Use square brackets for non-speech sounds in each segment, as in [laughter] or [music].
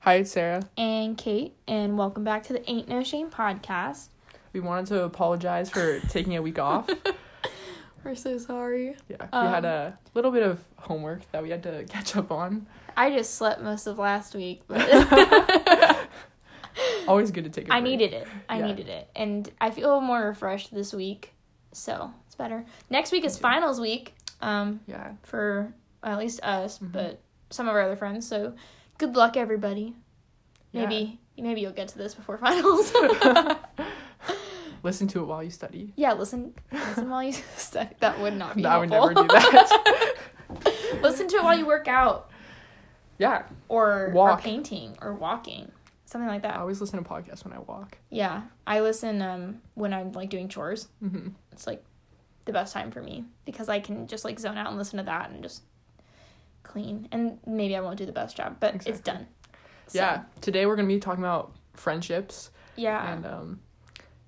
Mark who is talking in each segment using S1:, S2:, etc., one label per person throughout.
S1: Hi, it's Sarah.
S2: and Kate, and welcome back to the Ain't No Shame podcast.
S1: We wanted to apologize for [laughs] taking a week off. [laughs]
S2: We're so sorry.
S1: Yeah, we had
S2: Um,
S1: a little bit of homework that we had to catch up on.
S2: I just slept most of last week, but [laughs]
S1: Always good to take a
S2: I
S1: break.
S2: needed it. I
S1: Yeah.
S2: needed it, and I feel more refreshed this week, so it's better. Next week is
S1: too.
S2: finals week, um,
S1: Yeah.
S2: for at least us,
S1: Mhm.
S2: but some of our other friends. So, good luck, everybody. Maybe maybe you'll get to this before [laughs] finals. [laughs]
S1: Listen to it while you study.
S2: yeah, listen listen while you [laughs] study. That would not be
S1: I would never do that.
S2: listen to it while you work out.
S1: yeah.
S2: or, or
S1: Walk.
S2: painting or walking something like that.
S1: I always listen to podcasts when I walk.
S2: yeah i listen um when i'm like doing chores
S1: hmm
S2: it's like the best time for me because i can just like zone out and listen to that and just clean. And maybe i won't do the best job but it's done. So,
S1: Yeah. Today we're gonna be talking about friendships.
S2: Yeah.
S1: And um,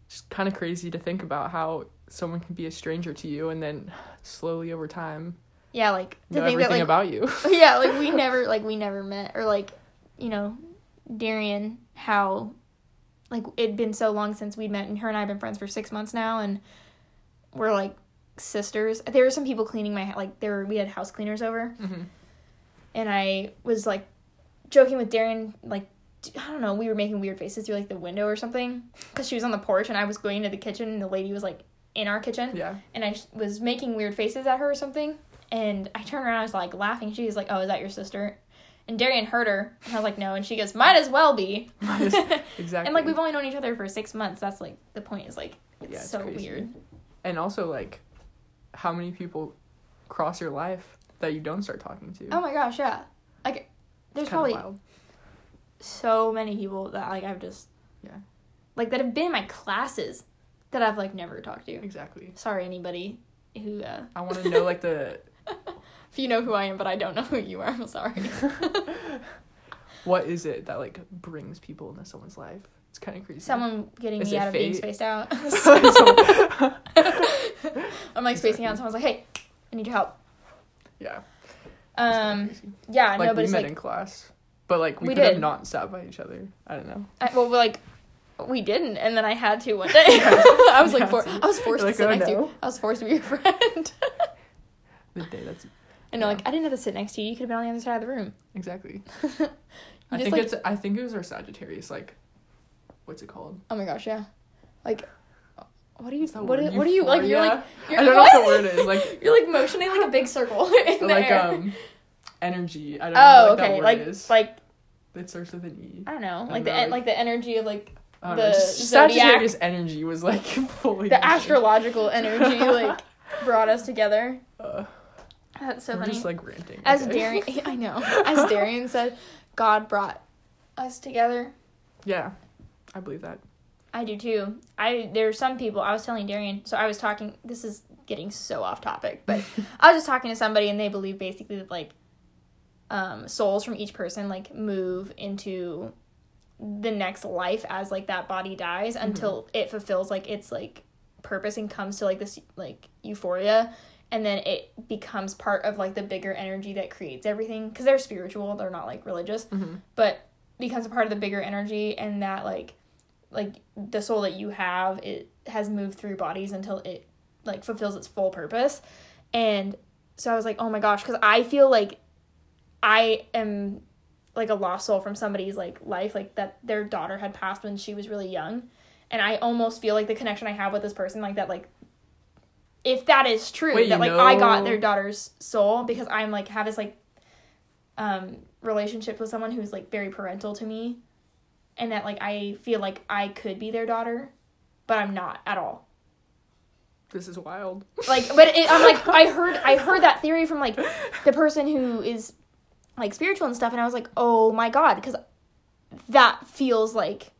S1: it's kind of crazy to think about how someone can be a stranger to you and then slowly over time
S2: yeah like to
S1: know
S2: think that
S1: everything
S2: like
S1: about you. [laughs]
S2: yeah like we never like we never met or like you know darian how like it'd been so long since we'd met and her and i have been friends for six months now and we're like sisters. There were some people cleaning my like there were we had house cleaners over.
S1: Hmm
S2: and i was like joking with darian like i don't know we were making weird faces through like the window or something because she was on the porch and i was going to the kitchen and the lady was like in our kitchen
S1: Yeah.
S2: and I was making weird faces at her or something. And I turned around, I was like laughing. She was like, "Oh, is that your sister?" And Darian heard her, and I was like, "No." And she goes, "Might as well be." [laughs]
S1: Exactly.
S2: and like we've only known each other for six months. That's like the point. Is like it's,
S1: Yeah, it's
S2: so
S1: crazy.
S2: weird.
S1: and also like how many people cross your life that you don't start talking to.
S2: Oh my gosh, yeah. Like there's probably
S1: wild.
S2: so many people that like I've just
S1: Yeah.
S2: like that have been in my classes that I've like never talked to.
S1: Exactly.
S2: Sorry, anybody who uh,
S1: I want to know like the [laughs]
S2: if you know who I am, but I don't know who you are. I'm sorry. [laughs]
S1: what is it that like brings people into someone's life? It's kind of crazy.
S2: Someone getting
S1: Is
S2: me out of being spaced out. [laughs] I'm like spacing out, and someone's like, "Hey, I need your help."
S1: Yeah.
S2: Um, yeah,
S1: like
S2: no, but
S1: we
S2: it's
S1: met
S2: like,
S1: in class, but like we,
S2: We
S1: could have
S2: did.
S1: not sat by each other. I don't know.
S2: I, well, like we didn't, and then I had to one day. [laughs] [laughs] I was like, for, I was forced
S1: you're
S2: to sit
S1: like,
S2: next
S1: "Oh,
S2: to
S1: no."
S2: you. I was forced to be your [laughs] friend.
S1: The day that's
S2: and no,
S1: Yeah.
S2: like I didn't have to sit next to you. You could have been on the other side of the room.
S1: exactly. I
S2: just,
S1: think
S2: like-
S1: it's. I think it was our Sagittarius. Like, what's it called?
S2: Oh my gosh, yeah. Like, what are you? What?
S1: word?
S2: What are you like? You're like. You're,
S1: I don't
S2: what?
S1: know what the word is. Like, [laughs]
S2: You're like motioning like a big circle [laughs] in the
S1: like
S2: air.
S1: um, energy. I don't know
S2: oh,
S1: what that
S2: okay. Like,
S1: is.
S2: like
S1: it starts with an E.
S2: I don't know, like
S1: don't
S2: the
S1: know,
S2: en-
S1: like-
S2: the energy of like
S1: I don't
S2: the
S1: know. Sagittarius energy was like [laughs] fully
S2: the astrological energy like brought us together.
S1: Uh,
S2: That's so
S1: we're
S2: funny.
S1: just like ranting.
S2: As
S1: okay?
S2: Darian, I know. As Darian said, God brought us together.
S1: yeah, I believe that.
S2: I do too. I there's some people. I was telling Darian. So I was talking. This is getting so off topic, but [laughs] I was just talking to somebody, and they believe basically that like, um, souls from each person like move into the next life as like that body dies until it fulfills like its like purpose and comes to like this like euphoria and then it becomes part of like the bigger energy that creates everything because they're spiritual they're not like religious
S1: hmm
S2: but becomes a part of the bigger energy and that like like the soul that you have it has moved through bodies until it like fulfills its full purpose. And so i was like oh my gosh because i feel like i am like a lost soul from somebody's like life like that their daughter had passed when she was really young. And i almost feel like the connection i have with this person like that like if that is true
S1: Wait,
S2: that like i got their daughter's soul because i'm like have this like um relationship with someone who's like very parental to me and that like I feel like I could be their daughter but I'm not at all.
S1: This is wild.
S2: Like but it, I'm like I [laughs] heard I heard that theory from like the person who is like spiritual and stuff and I was like, "Oh my god," cuz that feels like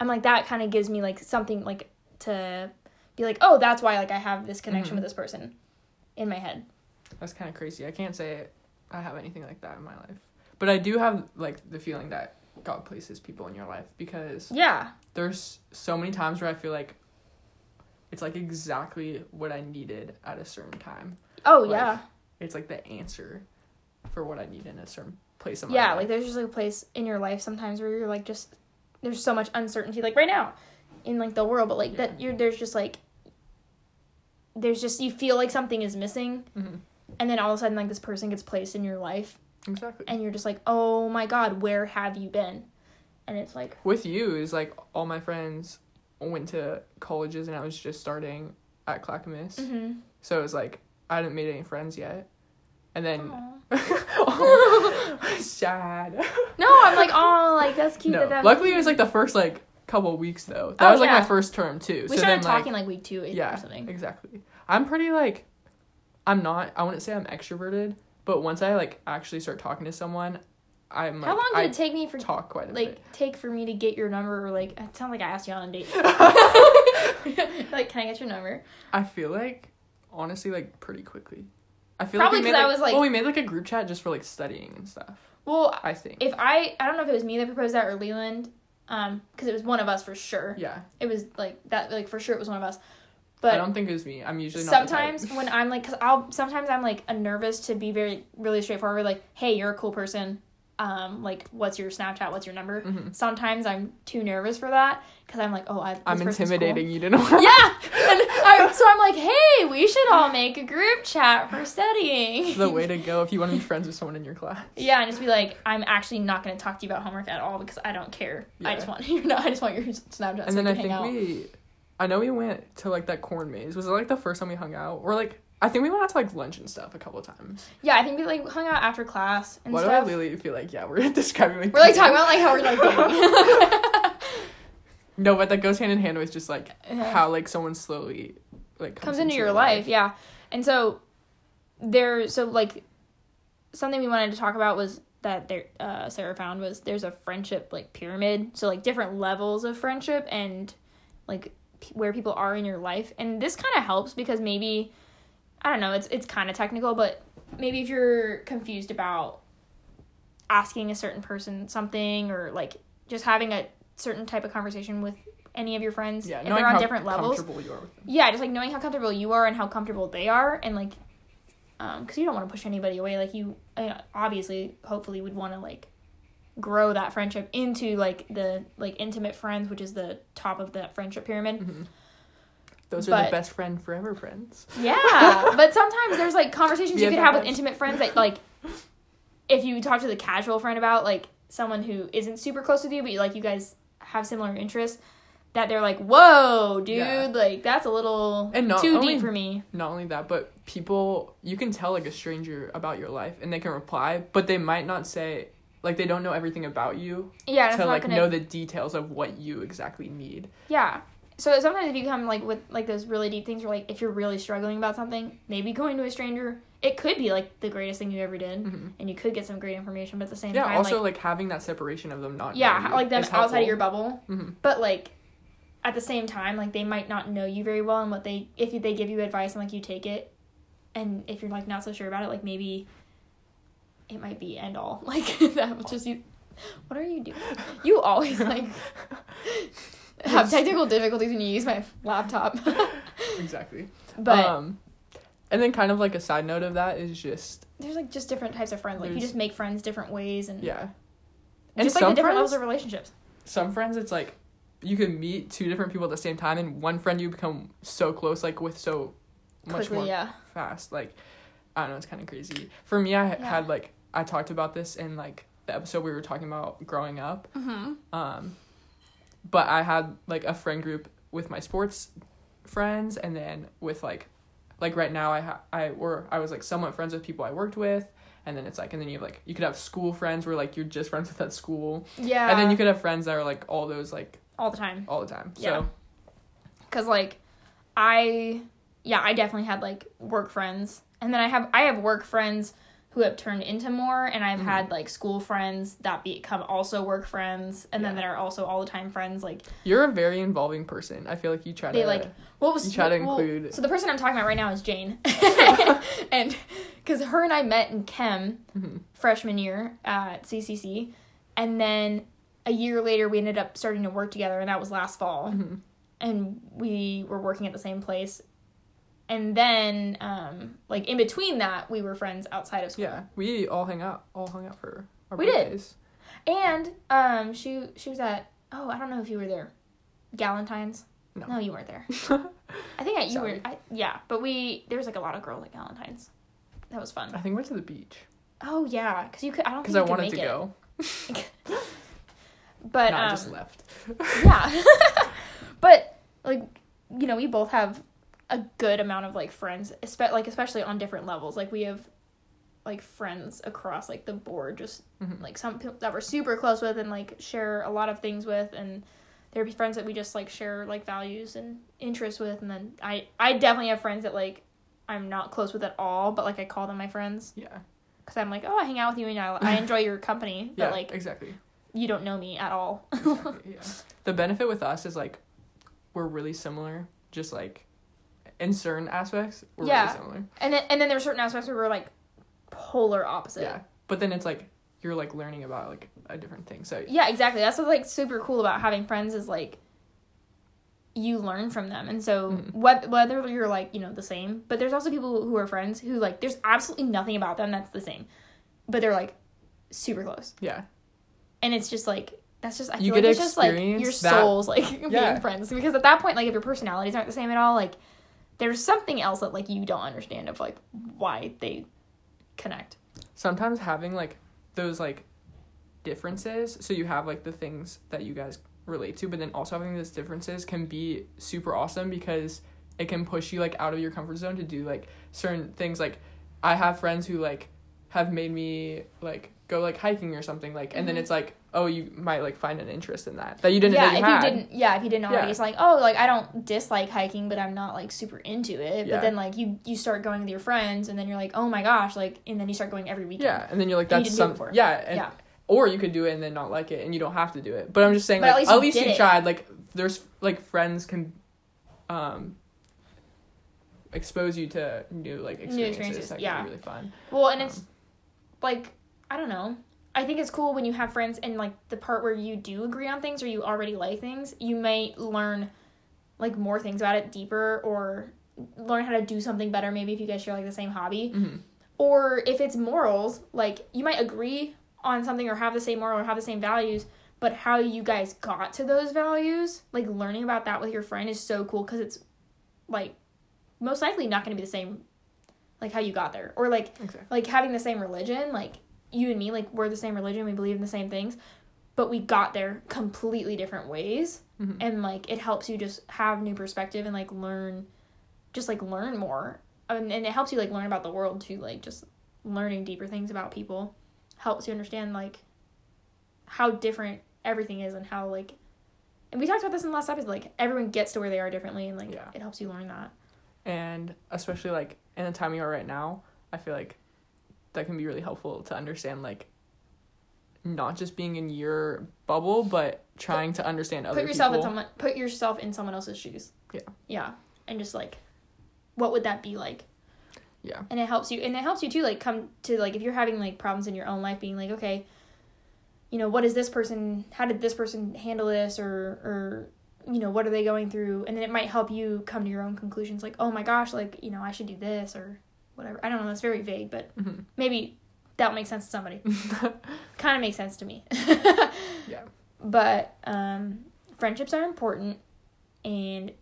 S2: I'm like that kind of gives me like something like to be like, "Oh, that's why like I have this connection
S1: Mhm.
S2: with this person in my head."
S1: That's kind of crazy. I can't say I have anything like that in my life, but I do have like the feeling that God places people in your life because
S2: Yeah.
S1: there's so many times where I feel like it's like exactly what I needed at a certain time.
S2: Oh,
S1: Like,
S2: yeah.
S1: It's like the answer for what I need in a certain place in my
S2: yeah
S1: life.
S2: like there's just like a place in your life sometimes where you're like just there's so much uncertainty like right now in like the world but like
S1: Yeah.
S2: that you're there's just like there's just you feel like something is missing
S1: Mhm.
S2: and then all of a sudden like this person gets placed in your life
S1: exactly.
S2: and you're just like oh my god where have you been and it's like
S1: With you is like all my friends went to colleges and I was just starting at Clackamas,
S2: mm-hmm.
S1: so it was like I hadn't made any friends yet, and then [laughs] [laughs] sad. [laughs]
S2: no i'm like oh like that's cute
S1: no,
S2: that that
S1: luckily it was like the first like couple weeks though. That
S2: Oh,
S1: was like
S2: yeah.
S1: my first term too.
S2: we
S1: so
S2: started
S1: then, like,
S2: talking like, week two
S1: yeah,
S2: or something
S1: exactly. I'm pretty like, I'm not. I wouldn't say I'm extroverted, but once I like actually start talking to someone, I'm like
S2: how long did
S1: I
S2: it take me for
S1: talk quite a
S2: like
S1: bit.
S2: take for me to get your number or like it sounds like I asked you on a date. [laughs] like, can I get your number?
S1: I feel like honestly like pretty quickly. I feel
S2: Probably
S1: like we
S2: 'cause
S1: made,
S2: I was, like-
S1: well we made like a group chat just for like studying and stuff.
S2: Well,
S1: I think.
S2: if I I don't know if it was me that proposed that or Leland, um, because it was one of us for sure.
S1: yeah,
S2: It was like that, like for sure it was one of us.
S1: I don't think it was me. I'm usually not the type.
S2: sometimes when I'm like, cause I'll sometimes I'm like a nervous to be very really straightforward. Like, hey, you're a cool person. Um, like, what's your Snapchat? What's your number?
S1: Mhm.
S2: Sometimes I'm too nervous for that because I'm like, oh, I.
S1: I'm
S2: person's cool.
S1: intimidating you to know.
S2: yeah [laughs] and I, so i'm like hey we should all make a group chat for studying [laughs]
S1: the way to go if you want to be [laughs] friends with someone in your class.
S2: yeah and just be like i'm actually not going to talk to you about homework at all because i don't care i just want you know, i just want your snapchat
S1: and
S2: so
S1: then I think
S2: hang out.
S1: we, I know we went to like that corn maze. Was it like the first time we hung out, or like I think we went out to like lunch and stuff a couple of times.
S2: yeah i think we like hung out after class and
S1: Why do I
S2: stuff
S1: really feel like yeah we're [laughs] describing like
S2: we're like talking about like how we're like [laughs] dating.
S1: No, but that goes hand in hand with just like how like someone slowly like
S2: comes into your life, yeah. And so there, so like something we wanted to talk about was that there, uh, Sarah found was there's a friendship like pyramid, so like different levels of friendship and like where people are in your life, and this kind of helps because maybe I don't know, it's it's kind of technical, but maybe if you're confused about asking a certain person something or like just having a certain type of conversation with any of your friends
S1: Yeah,
S2: and they're on
S1: how
S2: different levels
S1: comfortable you are with them.
S2: yeah just like knowing how comfortable you are and how comfortable they are and like um because you don't want to push anybody away like you uh, obviously hopefully would want to like grow that friendship into like the like intimate friends which is the top of that friendship pyramid
S1: Mm-hmm. Those are the best friend forever friends.
S2: yeah [laughs] but sometimes there's like conversations
S1: Yeah,
S2: you could have with intimate friends that like if you talk to the casual friend about like someone who isn't super close with you but like you guys have similar interests that they're like whoa dude
S1: Yeah.
S2: like that's a little
S1: And not
S2: too
S1: only-
S2: deep for me
S1: Not only that, but people you can tell like a stranger about your life and they can reply, but they might not say like they don't know everything about you
S2: yeah
S1: to like
S2: gonna
S1: know the details of what you exactly need.
S2: Yeah. So sometimes if you come like with like those really deep things, or like if you're really struggling about something, maybe going to a stranger, it could be like the greatest thing you ever did,
S1: Mhm.
S2: and you could get some great information. But at the same
S1: Yeah,
S2: time,
S1: also
S2: like
S1: like, having that separation of them not
S2: yeah, like them outside of your bubble.
S1: Mhm.
S2: But like at the same time, like they might not know you very well, and what they if they give you advice and like you take it, and if you're like not so sure about it, like maybe it might be end all. [laughs] Like that was just you. What are you doing? You always like [laughs] have technical difficulties when you use my laptop. [laughs]
S1: exactly.
S2: but
S1: um and then kind of like a side note of that is just
S2: there's like just different types of friends. Like you just make friends different ways, and
S1: yeah.
S2: just like the different levels of relationships.
S1: some friends it's like you can meet two different people at the same time and one friend you become so close like with so much
S2: Quickly,
S1: more
S2: yeah.
S1: fast like i don't know it's kind of crazy for me i
S2: Yeah.
S1: had like i talked about this in like the episode we were talking about growing up
S2: Mm-hmm.
S1: um but i had like a friend group with my sports friends and then with like like right now i ha- i were i was like somewhat friends with people i worked with and then it's like and then you have like you could have school friends where like you're just friends with at school
S2: Yeah.
S1: and then you could have friends that are like all those like
S2: all the time.
S1: all the time.
S2: Yeah.
S1: So
S2: Cause like, I yeah I definitely had like work friends, and then I have I have work friends who have turned into more, and I've
S1: Mhm.
S2: had like school friends that become also work friends, and then that are also all the time friends. Like
S1: you're a very involving person. I feel like you try
S2: They,
S1: to
S2: like, what was
S1: You try to
S2: well,
S1: include-
S2: So the person I'm talking about right now is Jane, [laughs] [laughs] and because her and I met in chem
S1: Mhm.
S2: freshman year at CCC, and then a year later we ended up starting to work together, and that was last fall,
S1: Mhm.
S2: and we were working at the same place. And then, um, like in between that, we were friends outside of school.
S1: yeah, we all hang out, all hung out for our
S2: We did. And um, she she was at oh I don't know if you were there, Galentine's.
S1: No.
S2: No, you weren't there. [laughs] I think I, you were. I, yeah, but we there was like a lot of girls at Galentine's. That was fun.
S1: I think we went to the beach
S2: Oh yeah, because you could. I don't
S1: because
S2: think
S1: I wanted to
S2: it.
S1: go. [laughs] [laughs]
S2: But
S1: no, I
S2: um,
S1: just left.
S2: yeah, but like you know, we both have a good amount of like friends, espe- like especially on different levels. Like we have like friends across like the board, just
S1: Mhm.
S2: like some people that we're super close with and like share a lot of things with, and there be friends that we just like share like values and interests with, and then I I definitely have friends that like I'm not close with at all, but like I call them my friends
S1: Yeah.
S2: because I'm like, oh, I hang out with you and I, I [laughs] enjoy your company, but
S1: Yeah.
S2: like
S1: exactly.
S2: you don't know me at all.
S1: Exactly, [laughs] yeah. The benefit with us is like we're really similar. Just like in certain aspects, we're
S2: Yeah.
S1: really similar.
S2: and then and then there's certain aspects where we're like polar opposite.
S1: Yeah. But then it's like you're like learning about like a different thing. So
S2: Yeah, exactly. That's what's like super cool about having friends is like you learn from them. And so
S1: Mhm.
S2: whether whether you're like, you know, the same, but there's also people who are friends who like there's absolutely nothing about them that's the same. But they're like super close.
S1: yeah.
S2: And it's just like that's just I
S1: You
S2: feel
S1: get
S2: like it's just like your
S1: that-
S2: souls like [laughs]
S1: Yeah.
S2: being friends. Because at that point, like if your personalities aren't the same at all, like there's something else that like you don't understand of like why they connect.
S1: Sometimes having like those like differences, so you have like the things that you guys relate to, but then also having those differences can be super awesome because it can push you like out of your comfort zone to do like certain things like I have friends who like have made me like go like hiking or something like and then
S2: Mhm.
S1: it's like oh you might like find an interest in that that you didn't
S2: yeah,
S1: know you
S2: if
S1: had.
S2: you didn't, yeah, if you didn't already,
S1: Yeah.
S2: it's like, oh, like I don't dislike hiking, but I'm not like super into it.
S1: Yeah.
S2: But then like you you start going with your friends, and then you're like, oh my gosh, like, and then you start going every weekend.
S1: Yeah, and then you're like, that's some yeah, and,
S2: Yeah.
S1: Or you could do it and then not like it, and you don't have to do it. But I'm just saying,
S2: But at
S1: like,
S2: least
S1: at
S2: you
S1: least you
S2: it.
S1: tried. Like, there's like friends can, um, expose you to new like experiences,
S2: experiences,
S1: that
S2: yeah.
S1: can be really fun.
S2: Well, and it's
S1: Um,
S2: like I don't know. I think it's cool when you have friends and like the part where you do agree on things or you already like things, you may learn like more things about it deeper or learn how to do something better maybe if you guys share like the same hobby.
S1: mhm.
S2: or if it's morals, like you might agree on something or have the same moral or have the same values, but how you guys got to those values, like learning about that with your friend is so cool because it's like most likely not going to be the same, like how you got there, or like like having the same religion, like you and me, like we're the same religion, we believe in the same things, but we got there completely different ways,
S1: Mhm.
S2: and like it helps you just have new perspective and like learn, just like learn more, and, and it helps you like learn about the world too, like just learning deeper things about people helps you understand like how different everything is and how like and we talked about this in the last episode like everyone gets to where they are differently and like
S1: Yeah.
S2: it helps you learn that
S1: And especially like in the time you are right now, I feel like that can be really helpful to understand like not just being in your bubble, but trying to understand other
S2: put yourself
S1: people.
S2: in someone put yourself in someone else's shoes
S1: Yeah.
S2: yeah and just like what would that be like
S1: Yeah.
S2: and it helps you and it helps you too like come to like if you're having like problems in your own life being like okay you know what is this person how did this person handle this or or you know what are they going through and then it might help you come to your own conclusions like oh my gosh like you know i should do this or whatever i don't know that's very vague but
S1: Mhm.
S2: maybe that'll make sense to somebody [laughs] kind of makes sense to me [laughs]
S1: Yeah.
S2: but um friendships are important and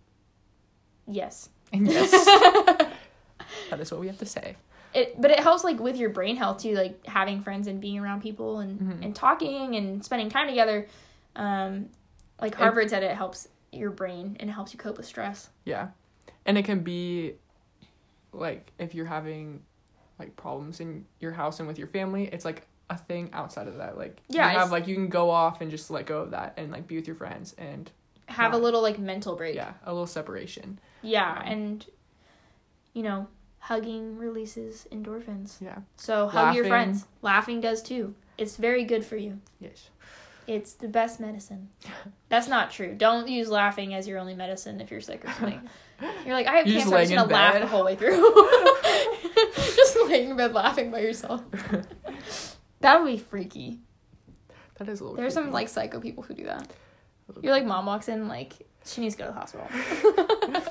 S2: yes
S1: And yes, [laughs] that is what we have to say.
S2: it but it helps like with your brain health too like having friends and being around people and
S1: Mhm.
S2: and talking and spending time together um like harvard said it helps your brain and it helps you cope with stress
S1: Yeah. And it can be like if you're having like problems in your house and with your family, it's like a thing outside of that. Like
S2: Yeah,
S1: you have like you can go off and just let go of that and like be with your friends and
S2: have a little like mental break
S1: yeah, a little separation.
S2: Yeah,
S1: Um,
S2: and you know hugging releases endorphins
S1: Yeah.
S2: so hug your friends laughing does too it's very good for you
S1: Yes.
S2: It's the best medicine. That's not true. Don't use laughing as your only medicine if you're sick or something. [laughs] You're like, I have
S1: You're just
S2: cancer. I'm just gonna laugh the whole way through. [laughs] just laying in bed laughing by yourself. [laughs] That would be freaky.
S1: That is a little
S2: There's some like psycho people who do that. You're like, mom walks in, like she needs to go to the hospital.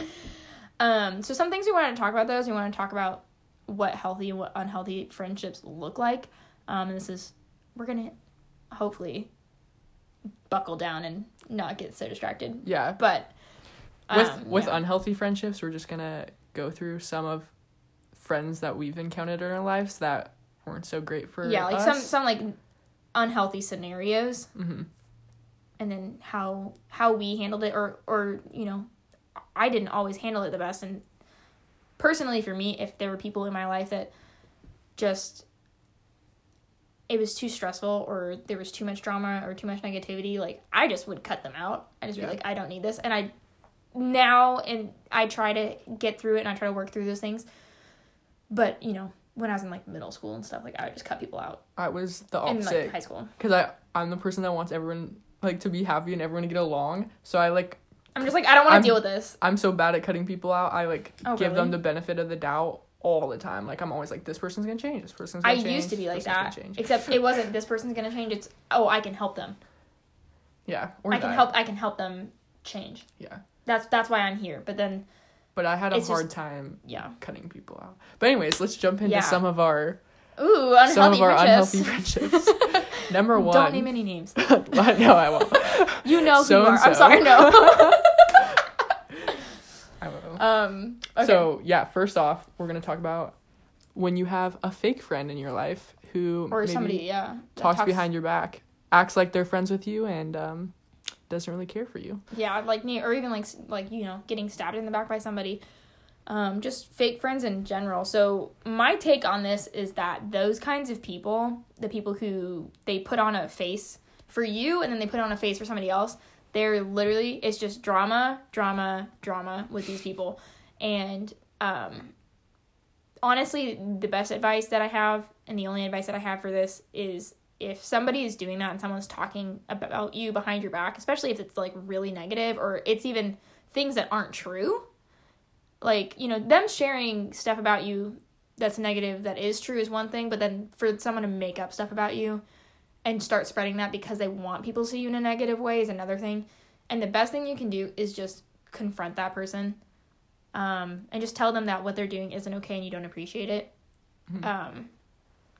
S2: [laughs] um. So some things we want to talk about, though, is we want to talk about what healthy and what unhealthy friendships look like. Um, and this is we're gonna hopefully buckle down and not get so distracted.
S1: Yeah.
S2: But
S1: With
S2: um,
S1: with
S2: yeah.
S1: unhealthy friendships, we're just gonna go through some of friends that we've encountered in our lives that weren't so great for
S2: yeah, like
S1: us.
S2: some some like unhealthy scenarios,
S1: hmm
S2: and then how how we handled it, or or you know, I didn't always handle it the best. And personally, for me, if there were people in my life that just it was too stressful or there was too much drama or too much negativity like i just would cut them out i just
S1: Yeah.
S2: be like i don't need this and i now and i try to get through it and i try to work through those things but you know when i was in like middle school and stuff like i would just cut people out
S1: I was the
S2: in
S1: opposite.
S2: like high school
S1: because I I'm the person that wants everyone like to be happy and everyone to get along. So I like
S2: i'm just like i don't want to deal with this
S1: I'm so bad at cutting people out. I like
S2: Oh,
S1: give them the benefit of the doubt all the time. Like I'm always like this person's gonna change. This person's
S2: i
S1: gonna change.
S2: used to be like that except it [laughs] wasn't this person's gonna change it's oh i can help them
S1: Yeah, or
S2: i can help i can help them change
S1: Yeah,
S2: that's that's why i'm here but then
S1: but I had a
S2: It's
S1: hard
S2: just-
S1: time
S2: yeah
S1: cutting people out. But anyways, let's jump into
S2: Yeah.
S1: some of our
S2: ooh unhealthy
S1: some of our
S2: friendships.
S1: unhealthy friendships. [laughs] Number one.
S2: don't name any names [laughs]
S1: no, I won't. [laughs]
S2: You know who you are. I'm sorry, no.
S1: I
S2: um. Okay.
S1: So yeah, first off, we're gonna talk about when you have a fake friend in your life who
S2: or
S1: maybe
S2: somebody, yeah, that
S1: talks, behind your back, acts like they're friends with you, and um, doesn't really care for you.
S2: Yeah, like me, or even like like you know, getting stabbed in the back by somebody. Um, just fake friends in general. So my take on this is that those kinds of people, the people who they put on a face for you and then they put on a face for somebody else, they're literally it's just drama, drama, drama with these people. And um honestly, the best advice that I have and the only advice that I have for this is if somebody is doing that and someone's talking about you behind your back, especially if it's like really negative or it's even things that aren't true, like, you know, them sharing stuff about you that's negative that is true is one thing, but then for someone to make up stuff about you and start spreading that because they want people to see you in a negative way is another thing. And the best thing you can do is just confront that person um, and just tell them that what they're doing isn't okay and you don't appreciate it.
S1: Mhm.
S2: Um,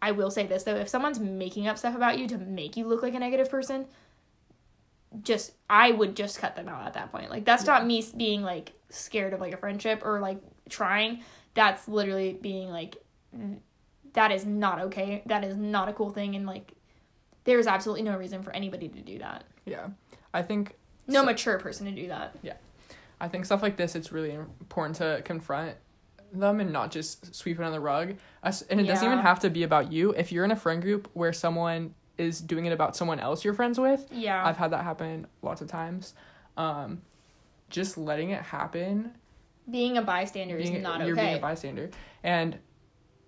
S2: I will say this though: if someone's making up stuff about you to make you look like a negative person, just I would just cut them out at that point. Like that's not me being like scared of like a friendship or like trying. That's literally being like that is not okay. That is not a cool thing and like there's absolutely no reason for anybody to do that.
S1: Yeah, I think
S2: No
S1: So-
S2: mature person to do that. Yeah.
S1: I think stuff like this, it's really important to confront them and not just sweep it on the rug. And it doesn't even have to be about you. If you're in a friend group where someone is doing it about someone else you're friends with,
S2: Yeah.
S1: I've had that happen lots of times. Um, just letting it happen.
S2: being a bystander
S1: being-
S2: is not
S1: you're being a bystander. And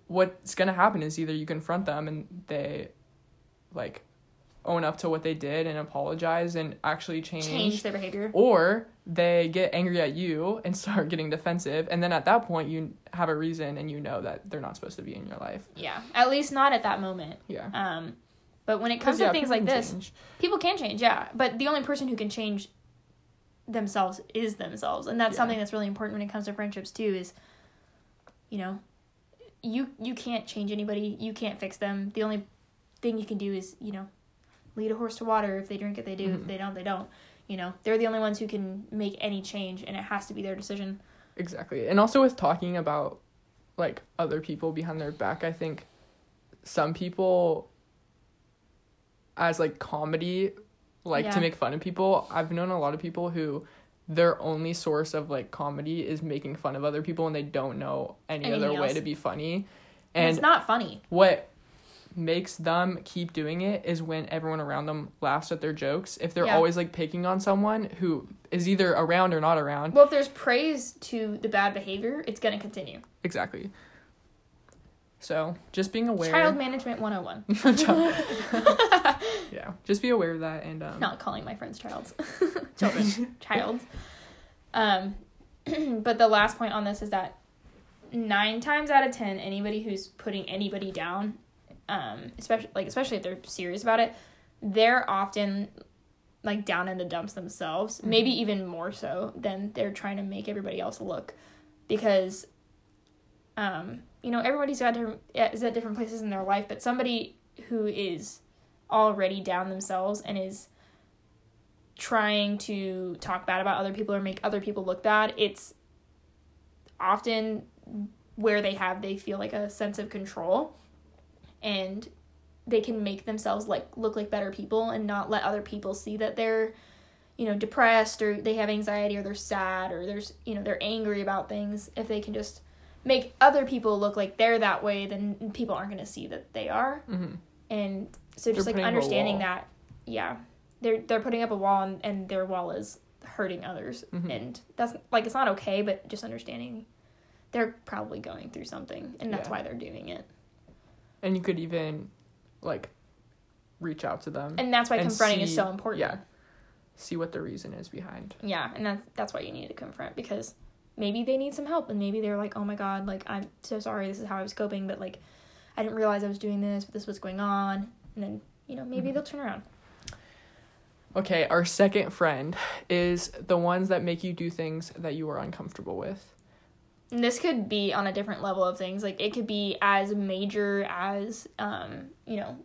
S1: what's gonna happen is either you confront them and they like own up to what they did and apologize and actually change,
S2: Change their behavior.
S1: or they get angry at you and [laughs] start getting defensive and then at that point you have a reason and you know that they're not supposed to be in your life
S2: Yeah. At least not at that moment.
S1: yeah
S2: Um, but when it comes
S1: 'Cause, yeah,
S2: to things like this,
S1: change.
S2: people can change, yeah. But the only person who can change themselves is themselves, and that's
S1: Yeah.
S2: something that's really important when it comes to friendships too. Is you know, you you can't change anybody. You can't fix them. The only thing you can do is you know, lead a horse to water. If they drink it, they do. If
S1: Mhm.
S2: they don't, they don't. You know, they're the only ones who can make any change, and it has to be their decision.
S1: exactly and also with talking about like other people behind their back i think some people as like comedy like
S2: Yeah.
S1: to make fun of people i've known a lot of people who their only source of like comedy is making fun of other people and they don't know any
S2: Anything
S1: other way to be funny
S2: And,
S1: and
S2: it's not funny.
S1: what makes them keep doing it is when everyone around them laughs at their jokes. If they're
S2: Yeah.
S1: always like picking on someone who is either around or not around.
S2: Well, if there's praise to the bad behavior, it's gonna continue.
S1: Exactly. So just being aware.
S2: Child management 101. [laughs] [laughs] [laughs]
S1: yeah, just be aware of that and um,
S2: not calling my friends childs children child um [clears throat] but the last point on this is that nine times out of ten anybody who's putting anybody down um especially like especially if they're serious about it they're often like down in the dumps themselves maybe even more so than they're trying to make everybody else look. Because um you know everybody's got different is at different places in their life but somebody who is already down themselves and is trying to talk bad about other people or make other people look bad, it's often where they have they feel like a sense of control and they can make themselves like look like better people and not let other people see that they're you know depressed or they have anxiety or they're sad or there's you know they're angry about things if they can just make other people look like they're that way then people aren't going to see that they are
S1: Mhm.
S2: and so just
S1: They're
S2: like
S1: putting up a
S2: understanding that yeah they're they're putting up a wall and, and their wall is hurting others
S1: Mhm.
S2: and that's like it's not okay but just understanding they're probably going through something and that's
S1: Yeah.
S2: why they're doing it
S1: And you could even like reach out to them,
S2: and that's why
S1: And
S2: confronting is so important
S1: yeah. see what the reason is behind.
S2: Yeah, and that's that's why you need to confront because maybe they need some help and maybe they're like, "Oh my god, like I'm so sorry. This is how I was coping, but like I didn't realize I was doing this, but this was going on." And then, you know, maybe
S1: Mhm.
S2: they'll turn around.
S1: Okay, our second friend is the ones that make you do things that you are uncomfortable with.
S2: And this could be on a different level of things. Like it could be as major as um, you know,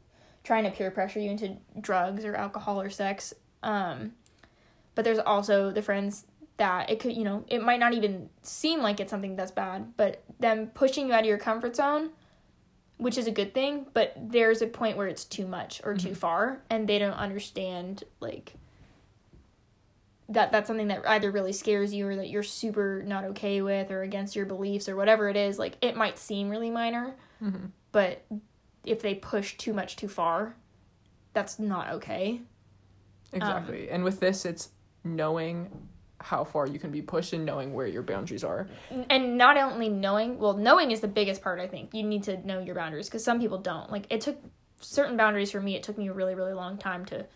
S2: trying to peer pressure you into drugs or alcohol or sex. Um but there's also the friends that it could, you know, it might not even seem like it's something that's bad, but them pushing you out of your comfort zone, which is a good thing, but there's a point where it's too much or too
S1: Mhm.
S2: far and they don't understand like that that's something that either really scares you or that you're super not okay with or against your beliefs or whatever it is like it might seem really minor
S1: Mm-hmm.
S2: but if they push too much too far that's not okay
S1: Exactly. and with this, it's knowing how far you can be pushed and knowing where your boundaries are.
S2: and not only knowing well knowing is the biggest part i think you need to know your boundaries because some people don't like it took certain boundaries for me it took me a really really long time to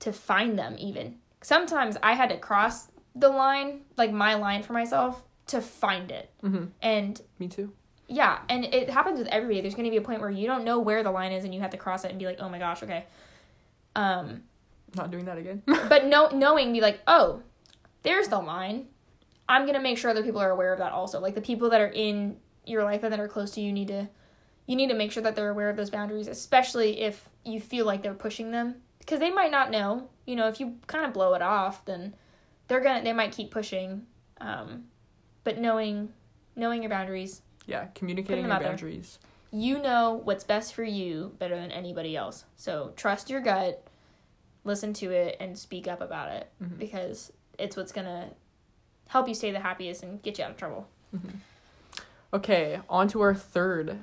S2: to find them even sometimes i had to cross the line like my line for myself to find it
S1: Mm-hmm.
S2: and
S1: Me too.
S2: Yeah, and it happens with everybody. There's going to be a point where you don't know where the line is, and you have to cross it and be like, "Oh my gosh, okay." Um,
S1: Not doing that again. [laughs]
S2: but no, knowing, be like, "Oh, there's the line." I'm gonna make sure other people are aware of that also. Like the people that are in your life and that are close to you need to, you need to make sure that they're aware of those boundaries, especially if you feel like they're pushing them, because they might not know. You know, if you kind of blow it off, then they're gonna, they might keep pushing. Um, but knowing, knowing your boundaries,
S1: yeah, communicating your
S2: out there.
S1: boundaries.
S2: you know what's best for you better than anybody else. So trust your gut, listen to it, and speak up about it
S1: Mhm.
S2: because it's what's gonna help you stay the happiest and get you out of trouble.
S1: Okay, on to our third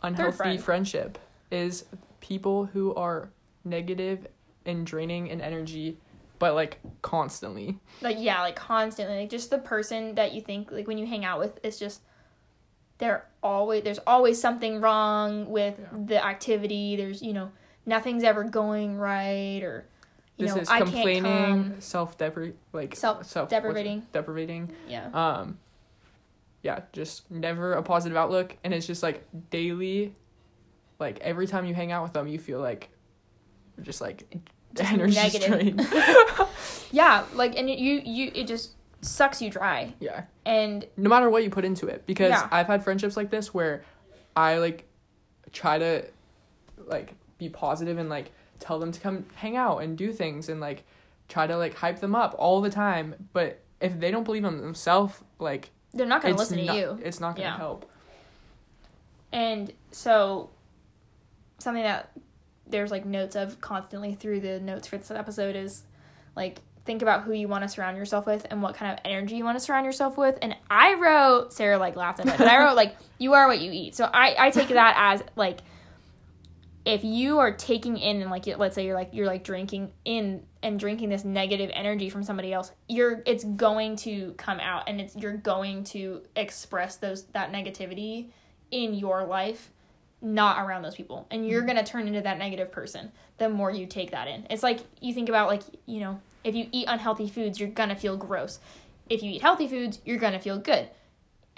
S1: unhealthy
S2: friend.
S1: friendship is people who are negative and draining in energy, but like constantly.
S2: Like yeah, like constantly, like just the person that you think like when you hang out with, it's just they're always there's always something wrong with
S1: Yeah.
S2: the activity. There's you know nothing's ever going right or you
S1: this
S2: know
S1: is
S2: I
S1: complaining, self-depre like
S2: Self-
S1: self
S2: deprivating.
S1: deprivating.
S2: Yeah.
S1: Um, yeah, just never a positive outlook, and it's just like daily, like every time you hang out with them, you feel like just like
S2: Just [laughs]
S1: energy
S2: negative.
S1: strain. [laughs] [laughs]
S2: Yeah, like and you you it just sucks you dry.
S1: yeah.
S2: And
S1: no matter what you put into it because
S2: Yeah.
S1: i've had friendships like this where i like try to like be positive and like tell them to come hang out and do things and like try to like hype them up all the time but if they don't believe in themselves like
S2: they're not going to listen
S1: not,
S2: to you.
S1: it's not gonna
S2: Yeah.
S1: help
S2: And so something that there's like notes of constantly through the notes for this episode is like think about who you want to surround yourself with and what kind of energy you want to surround yourself with. And I wrote Sarah like laughed at it, but I wrote like [laughs] you are what you eat. So I I take that [laughs] as like if you are taking in and like let's say you're like you're like drinking in and drinking this negative energy from somebody else you're it's going to come out and it's you're going to express those that negativity in your life not around those people and you're mm-hmm. going to turn into that negative person the more you take that in it's like you think about like you know if you eat unhealthy foods you're going to feel gross if you eat healthy foods you're going to feel good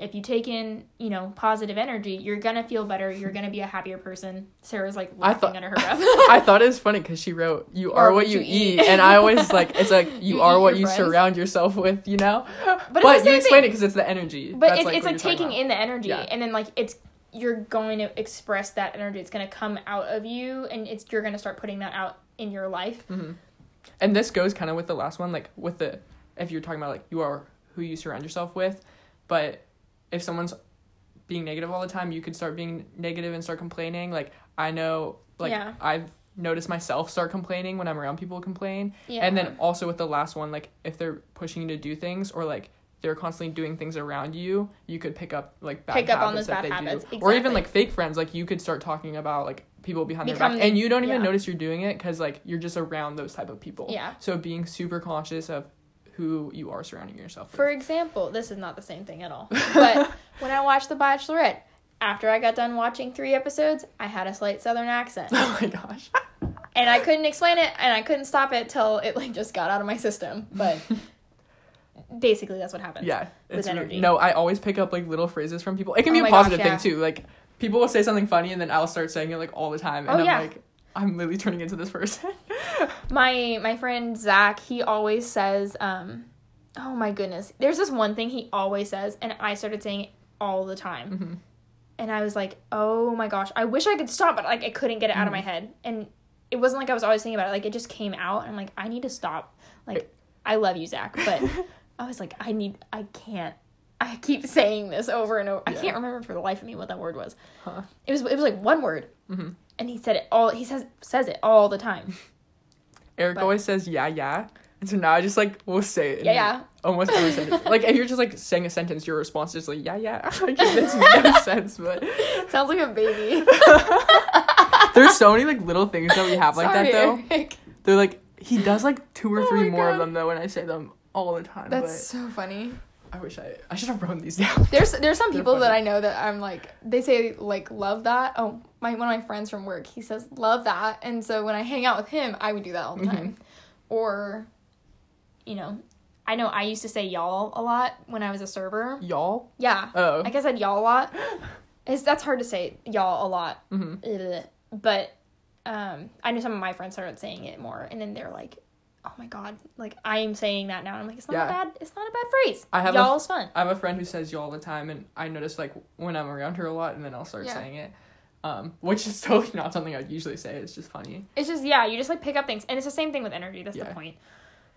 S2: if you take in, you know, positive energy, you're gonna feel better. You're gonna be a happier person. Sarah's like
S1: I
S2: laughing
S1: thought-
S2: under her breath. [laughs]
S1: i thought it was funny because she wrote you are what you eat and i always like it's like [laughs] you,
S2: You
S1: are what you
S2: friends.
S1: surround yourself with you know
S2: But
S1: but, you explain
S2: thing.
S1: it because it's the energy
S2: but
S1: That's,
S2: it's, it's like taking in the energy,
S1: Yeah.
S2: and then like it's you're going to express that energy. It's going to come out of you, and it's you're going to start putting that out in your life.
S1: Mm-hmm. And this goes kind of with the last one, like with the if you're talking about like you are who you surround yourself with, but if someone's being negative all the time, you could start being negative and start complaining. Like I know, like
S2: Yeah.
S1: I've noticed myself start complaining when I'm around people complain.
S2: Yeah.
S1: And then also with the last one, like if they're pushing you to do things or like they're constantly doing things around you, you could pick up like bad
S2: Pick up on
S1: habits
S2: those
S1: that
S2: bad
S1: they
S2: habits.
S1: do. Or even like fake friends, like you could start talking about like people behind their back
S2: the-
S1: and you don't even
S2: yeah.
S1: notice you're doing it because like you're just around those type of people.
S2: Yeah.
S1: So being super conscious of who you are surrounding yourself With.
S2: For example, this is not the same thing at all. But [laughs] when I watched The Bachelorette, after I got done watching three episodes, I had a slight Southern accent, [laughs]
S1: Oh my gosh.
S2: and I couldn't explain it, and I couldn't stop it till it like just got out of my system. But [laughs] basically, that's what happened.
S1: Yeah.
S2: With
S1: It's really-
S2: energy.
S1: no, I always pick up like little phrases from people. It can
S2: Oh
S1: be a
S2: my gosh,
S1: positive
S2: yeah.
S1: thing too. Like people will say something funny and then I'll start saying it like all the time. And
S2: Oh,
S1: I'm
S2: yeah.
S1: like, I'm literally turning into this person. [laughs]
S2: my my friend Zach, he always says, um, "Oh my goodness." There's this one thing he always says, and I started saying it all the time,
S1: Mhm.
S2: and I was like, "Oh my gosh, I wish I could stop, but like I couldn't get it out of
S1: Mm-hmm.
S2: my head." And it wasn't like I was always thinking about it; like it just came out. And I'm like, I need to stop. Like, I love you, Zach, but [laughs] I was like, I need, I can't. I keep saying this over and over. I can't remember for the life of me what that word was.
S1: Huh.
S2: It was it was like one word,
S1: Mhm.
S2: and he said it all. He says says it all the time. [laughs]
S1: Eric
S2: But-
S1: always says yeah, yeah. And so now I just like will say it.
S2: Yeah, yeah.
S1: Almost every sentence. [laughs] Like if you're just like saying a sentence, your response is like yeah, yeah. [laughs] Like it makes no sense, but
S2: Sounds like a baby.
S1: there's so many like little things that we have like that though.
S2: Eric.
S1: They're like he does like two or
S2: Oh
S1: three
S2: my
S1: more of them though, when I say them all the time.
S2: That's so funny.
S1: I wish I I should have wrote these down. [laughs]
S2: There's there's some people that. I know that I'm like they say like love that. Oh, my one of my friends from work, he says love that. And so when I hang out with him, I would do that all the time. Or you know, I know I used to say y'all a lot when I was a server.
S1: Y'all.
S2: Yeah.
S1: Oh.
S2: I guess I said y'all a lot. It's that's hard to say y'all a lot.
S1: hmm
S2: But um I know some of my friends started saying it more and then they're like Oh my god! Like I'm saying that now. I'm like, it's not
S1: Yeah.
S2: a bad. It's not a bad phrase.
S1: I have a-
S2: y'all is fun.
S1: I have a friend who says you all the time, and I notice like when I'm around her a lot, and then I'll start
S2: Yeah.
S1: saying it, um, which is [laughs] totally not something I'd usually say. It's just funny.
S2: It's just yeah, you just like pick up things, and it's the same thing with energy. That's
S1: Yeah.
S2: the point.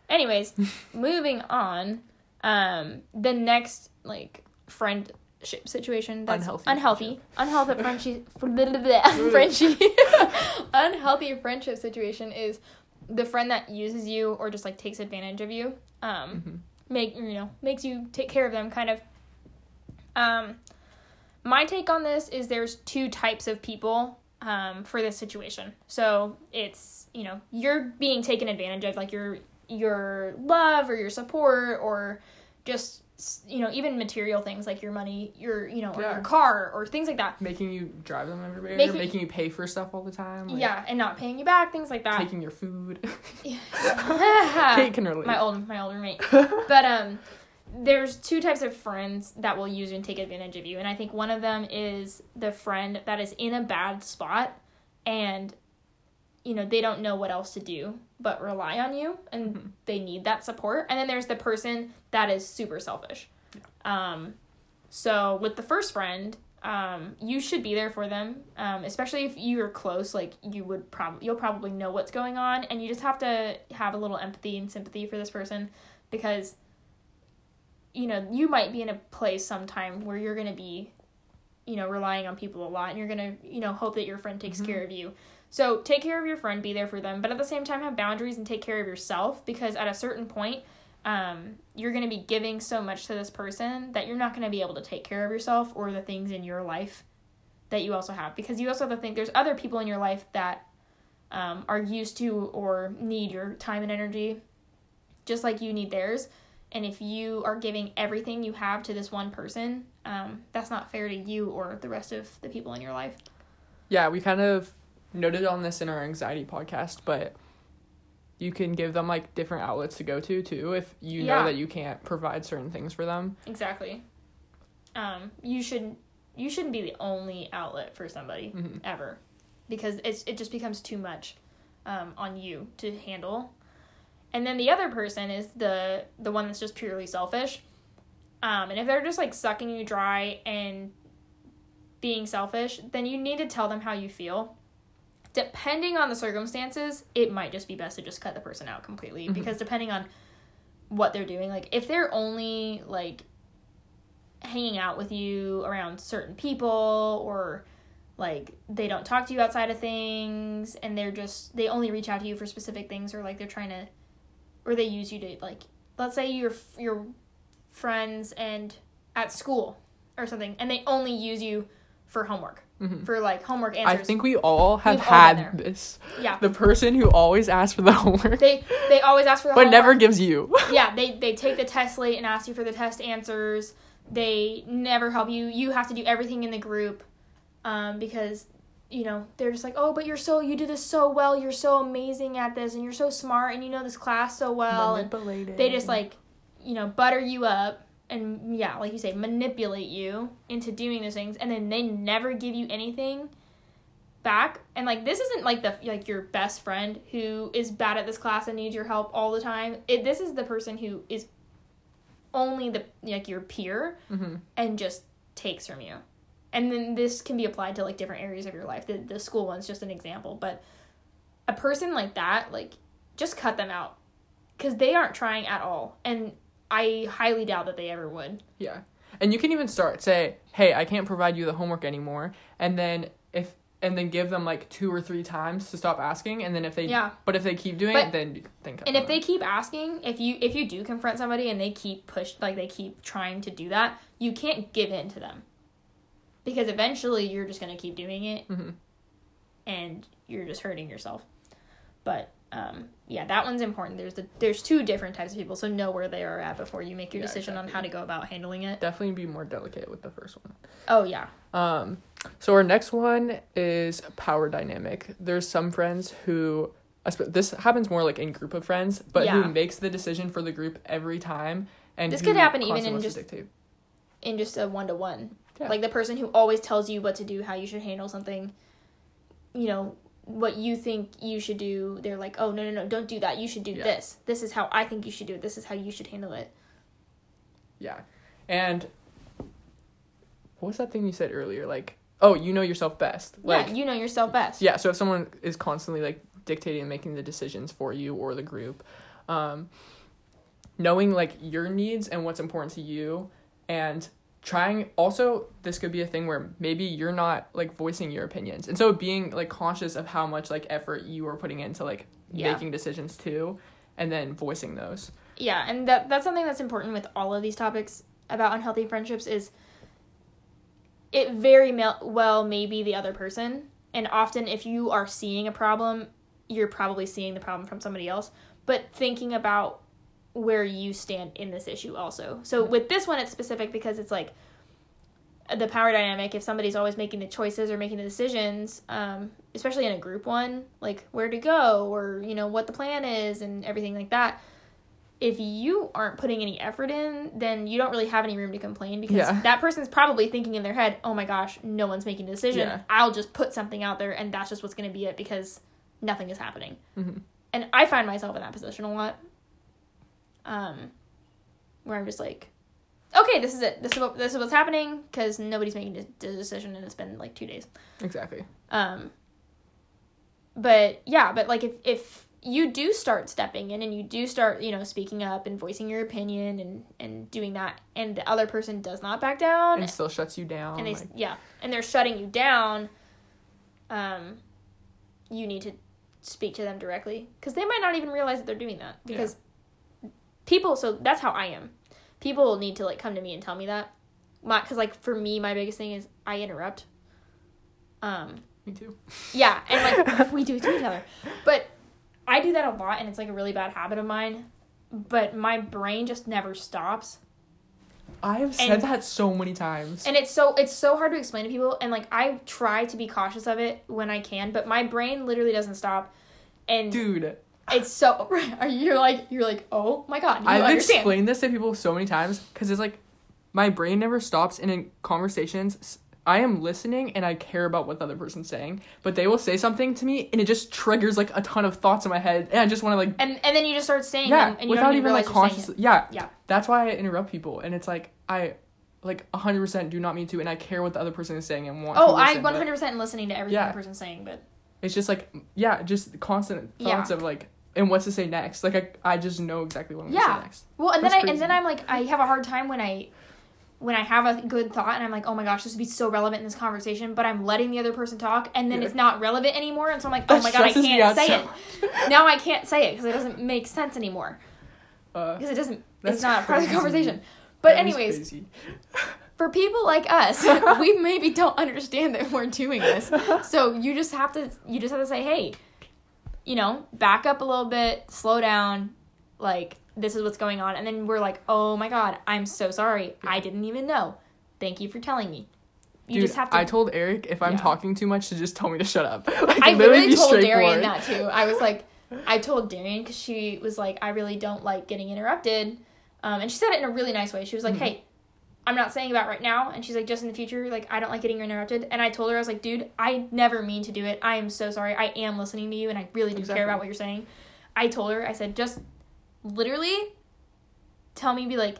S2: Anyways, [laughs] moving on. Um, the next like friendship situation that's
S1: Unhealthy
S2: unhealthy, unhealthy [laughs] friendship, friendship, unhealthy friendship situation is the friend that uses you or just like takes advantage of you. Um,
S1: Mhm.
S2: make you know makes you take care of them kind of. Um, my take on this is there's two types of people um, for this situation. So it's you know you're being taken advantage of, like your your love or your support or just you know even material things like your money, your you know or
S1: Yeah.
S2: your car or things like that.
S1: Making you drive them everywhere,
S2: Making-
S1: making, you pay for stuff all the time. like,
S2: yeah, and not paying you back, things like that.
S1: Taking your food. [laughs] [laughs] Kate can relate.
S2: my old my old roommate. [laughs] but um there's two types of friends that will use you and take advantage of you. And I think one of them is the friend that is in a bad spot and you know, they don't know what else to do but rely on you and
S1: Mhm.
S2: they need that support. And then there's the person that is super selfish. Um so with the first friend, um, you should be there for them, um, especially if you're close. Like you would probably, you'll probably know what's going on, and you just have to have a little empathy and sympathy for this person, because, you know, you might be in a place sometime where you're gonna be, you know, relying on people a lot, and you're gonna, you know, hope that your friend takes
S1: Mhm.
S2: care of you. So take care of your friend, be there for them, but at the same time have boundaries and take care of yourself, because at a certain point, um, you're going to be giving so much to this person that you're not going to be able to take care of yourself or the things in your life that you also have because you also have to think there's other people in your life that um, are used to or need your time and energy just like you need theirs. And if you are giving everything you have to this one person um, that's not fair to you or the rest of the people in your life.
S1: Yeah, we kind of noted on this in our anxiety podcast, but you can give them like different outlets to go to too if you
S2: Yeah.
S1: know that you can't provide certain things for them.
S2: exactly um, you should you shouldn't be the only outlet for somebody
S1: Mhm.
S2: ever because it's it just becomes too much um, on you to handle and then the other person is the the one that's just purely selfish um, and if they're just like sucking you dry and being selfish, then you need to tell them how you feel. Depending on the circumstances, it might just be best to just cut the person out completely
S1: Mhm.
S2: because depending on what they're doing, like if they're only like hanging out with you around certain people or like they don't talk to you outside of things and they're just they only reach out to you for specific things or like they're trying to or they use you to like let's say you're you're friends and at school or something and they only use you for homework
S1: Mhm.
S2: for like homework answers.
S1: I think we all have
S2: We've
S1: had
S2: there.
S1: this.
S2: yeah
S1: The person who always asks for the [laughs] homework,
S2: they they always ask for the homework.
S1: but
S2: homework.
S1: never gives you. [laughs]
S2: yeah they they take the test late and ask you for the test answers they never help you you have to do everything in the group um, because you know they're just like oh but you're so you do this so well you're so amazing at this and you're so smart and you know this class so well and
S1: Manipulated.
S2: they just like you know butter you up and yeah like you say manipulate you into doing those things and then they never give you anything back. And like this isn't like the like your best friend who is bad at this class and needs your help all the time. It, this is the person who is only the like your peer
S1: Mhm.
S2: and just takes from you. And then this can be applied to like different areas of your life. The, the school one's just an example but a person like that like just cut them out because they aren't trying at all. And i highly doubt that they ever would
S1: Yeah. And you can even start say, "Hey, I can't provide you the homework anymore." And then if and then give them like two or three times to stop asking and then if they
S2: Yeah.
S1: but if they keep doing
S2: But-
S1: it then think
S2: and if they keep asking if you if you do confront somebody and they keep push like they keep trying to do that you can't give in to them because eventually you're just going to keep doing it
S1: Mhm.
S2: and you're just hurting yourself but um, yeah that one's important. There's the there's two different types of people so know where they are at before you make your
S1: Yeah,
S2: decision on how to go about handling it.
S1: Definitely be more delicate with the first one.
S2: oh yeah.
S1: Um, so our next one is power dynamic. There's some friends who this happens more like in group of friends, but
S2: Yeah.
S1: who makes the decision for the group every time, and
S2: This could happen even in just- in just a one-to-one. Like the person who always tells you what to do how you should handle something you know what you think you should do they're like oh no no no don't do that you should do
S1: Yeah.
S2: this this is how i think you should do it this is how you should handle it
S1: Yeah, and what was that thing you said earlier? Like, oh, you know yourself best. Like,
S2: yeah you know yourself best
S1: yeah so if someone is constantly like dictating and making the decisions for you or the group um knowing like your needs and what's important to you and trying also this could be a thing where maybe you're not like voicing your opinions. And so being like conscious of how much like effort you are putting into like
S2: Yeah.
S1: making decisions too and then voicing those.
S2: Yeah and that that's something that's important with all of these topics about unhealthy friendships is it very mel- well may be the other person and often if you are seeing a problem you're probably seeing the problem from somebody else. But thinking about where you stand in this issue also so with this one it's specific because it's like the power dynamic if somebody's always making the choices or making the decisions um, especially in a group one like where to go or you know what the plan is and everything like that if you aren't putting any effort in then you don't really have any room to complain because
S1: Yeah.
S2: that person's probably thinking in their head oh my gosh no one's making a decision
S1: Yeah.
S2: i'll just put something out there and that's just what's going to be it because nothing is happening
S1: Mhm.
S2: and i find myself in that position a lot um where i'm just like okay this is it. This is what this is what's happening because nobody's making the decision and it's been like two days.
S1: Exactly.
S2: Um but yeah but like if if you do start stepping in and you do start you know speaking up and voicing your opinion and and doing that and the other person does not back down
S1: and still shuts you down
S2: and they
S1: like,
S2: yeah and they're shutting you down um you need to speak to them directly because they might not even realize that they're doing that because people so that's how i am. People need to like come to me and tell me that. My because like for me my biggest thing is i interrupt. Um
S1: me too.
S2: yeah and like [laughs] we do it to each other. But i do that a lot and it's like a really bad habit of mine. But my brain just never stops.
S1: I have said
S2: And-
S1: that so many times.
S2: and it's so it's so hard to explain to people and like i try to be cautious of it when i can but my brain literally doesn't stop. And
S1: dude
S2: it's so [laughs] are you like you're like oh my god you
S1: I've
S2: understand
S1: explained this to people so many times because it's like my brain never stops, and in conversations, i am listening and I care about what the other person's saying, but they will say something to me and it just triggers like a ton of thoughts in my head, and I just want to like
S2: and and then you just start saying
S1: yeah,
S2: them and you
S1: without
S2: don't
S1: even
S2: even
S1: like consciously yeah
S2: Yeah.
S1: That's why I interrupt people, and it's like I like 100% do not mean to and I care what the other person is saying and want
S2: Oh,
S1: to
S2: I
S1: listen, but
S2: 100% am listening to everything
S1: Yeah.
S2: the person's saying, but
S1: It's just like yeah, just constant
S2: Yeah.
S1: thoughts of like and what to say next. Like I I just know exactly what I'm
S2: Yeah.
S1: going to say next.
S2: well, and then
S1: That's
S2: I, and then I'm like I have a hard time when I when I have a good thought and I'm like, "Oh my gosh, this would be so relevant in this conversation," but I'm letting the other person talk and then
S1: Yeah.
S2: it's not relevant anymore and so I'm like, "Oh
S1: That
S2: my god, I can't say
S1: so
S2: it." now I can't say it cuz it doesn't make sense anymore
S1: Uh,
S2: because it doesn't it's not part of the conversation. But
S1: that
S2: anyways, for people like us, [laughs] we maybe don't understand that we're doing this. So you just have to you just have to say, "Hey, you know, back up a little bit, slow down, like this is what's going on." And then we're like, "Oh my god, I'm so sorry. I didn't even know. Thank you for telling me." You
S1: Dude,
S2: just have to
S1: I told Eric if I'm
S2: Yeah.
S1: talking too much to just tell me to shut up. [laughs] Like,
S2: I literally told Darian that too. I was like, I told Darian because she was like, I really don't like getting interrupted. Um, and she said it in a really nice way. She was like,
S1: Mhm.
S2: hey, I'm not saying about right now. And she's like, just in the future, like, I don't like getting interrupted. And I told her, I was like, dude, I never mean to do it. I am so sorry. I am listening to you and I really do
S1: Exactly.
S2: care about what you're saying. I told her, I said, just literally tell me, be like,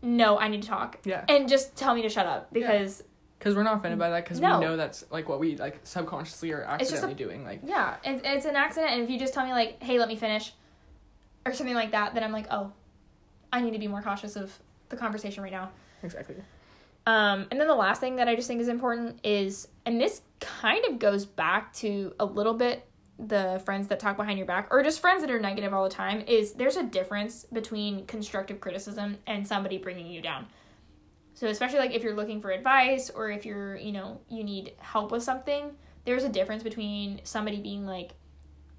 S2: no, I need to talk.
S1: Yeah.
S2: And just tell me to shut up because
S1: Because we're not offended by that because
S2: No.
S1: we know that's like what we like subconsciously are
S2: It's just a-
S1: accidentally doing. Like
S2: Yeah, it's, it's an accident, and if you just tell me like, "Hey, let me finish," or something like that, then I'm like, "Oh, I need to be more cautious of the conversation right now."
S1: Exactly.
S2: Um, and then the last thing that I just think is important is, and this kind of goes back to a little bit the friends that talk behind your back, or just friends that are negative all the time. Is there's a difference between constructive criticism and somebody bringing you down. So especially like if you're looking for advice or if you're you know you need help with something, there's a difference between somebody being like,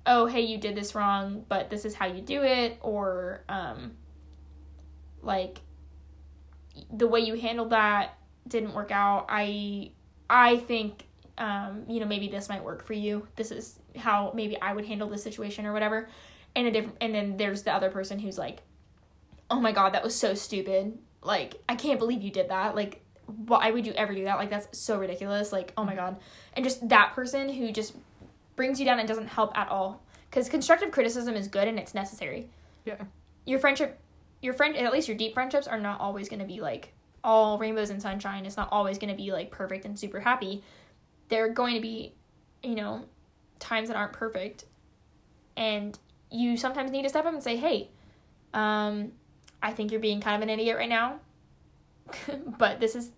S2: "Oh, hey, you did this wrong, but this is how you do it," or um, like the way you handled that didn't work out. I I think um, you know maybe this might work for you. This is how maybe I would handle this situation or whatever. And a different and then there's the other person who's like, "Oh my god, that was so stupid. Like I can't believe you did that. Like why would you ever do that? Like that's so ridiculous. Like oh my god." And just that person who just brings you down and doesn't help at all. Cuz constructive criticism is good and it's necessary.
S1: Yeah.
S2: Your friendship your friend at least your deep friendships are not always going to be like all rainbows and sunshine. It's not always going to be like perfect and super happy. There are going to be you know times that aren't perfect. And you sometimes need to step up and say hey um i think you're being kind of an idiot right now [laughs] but this is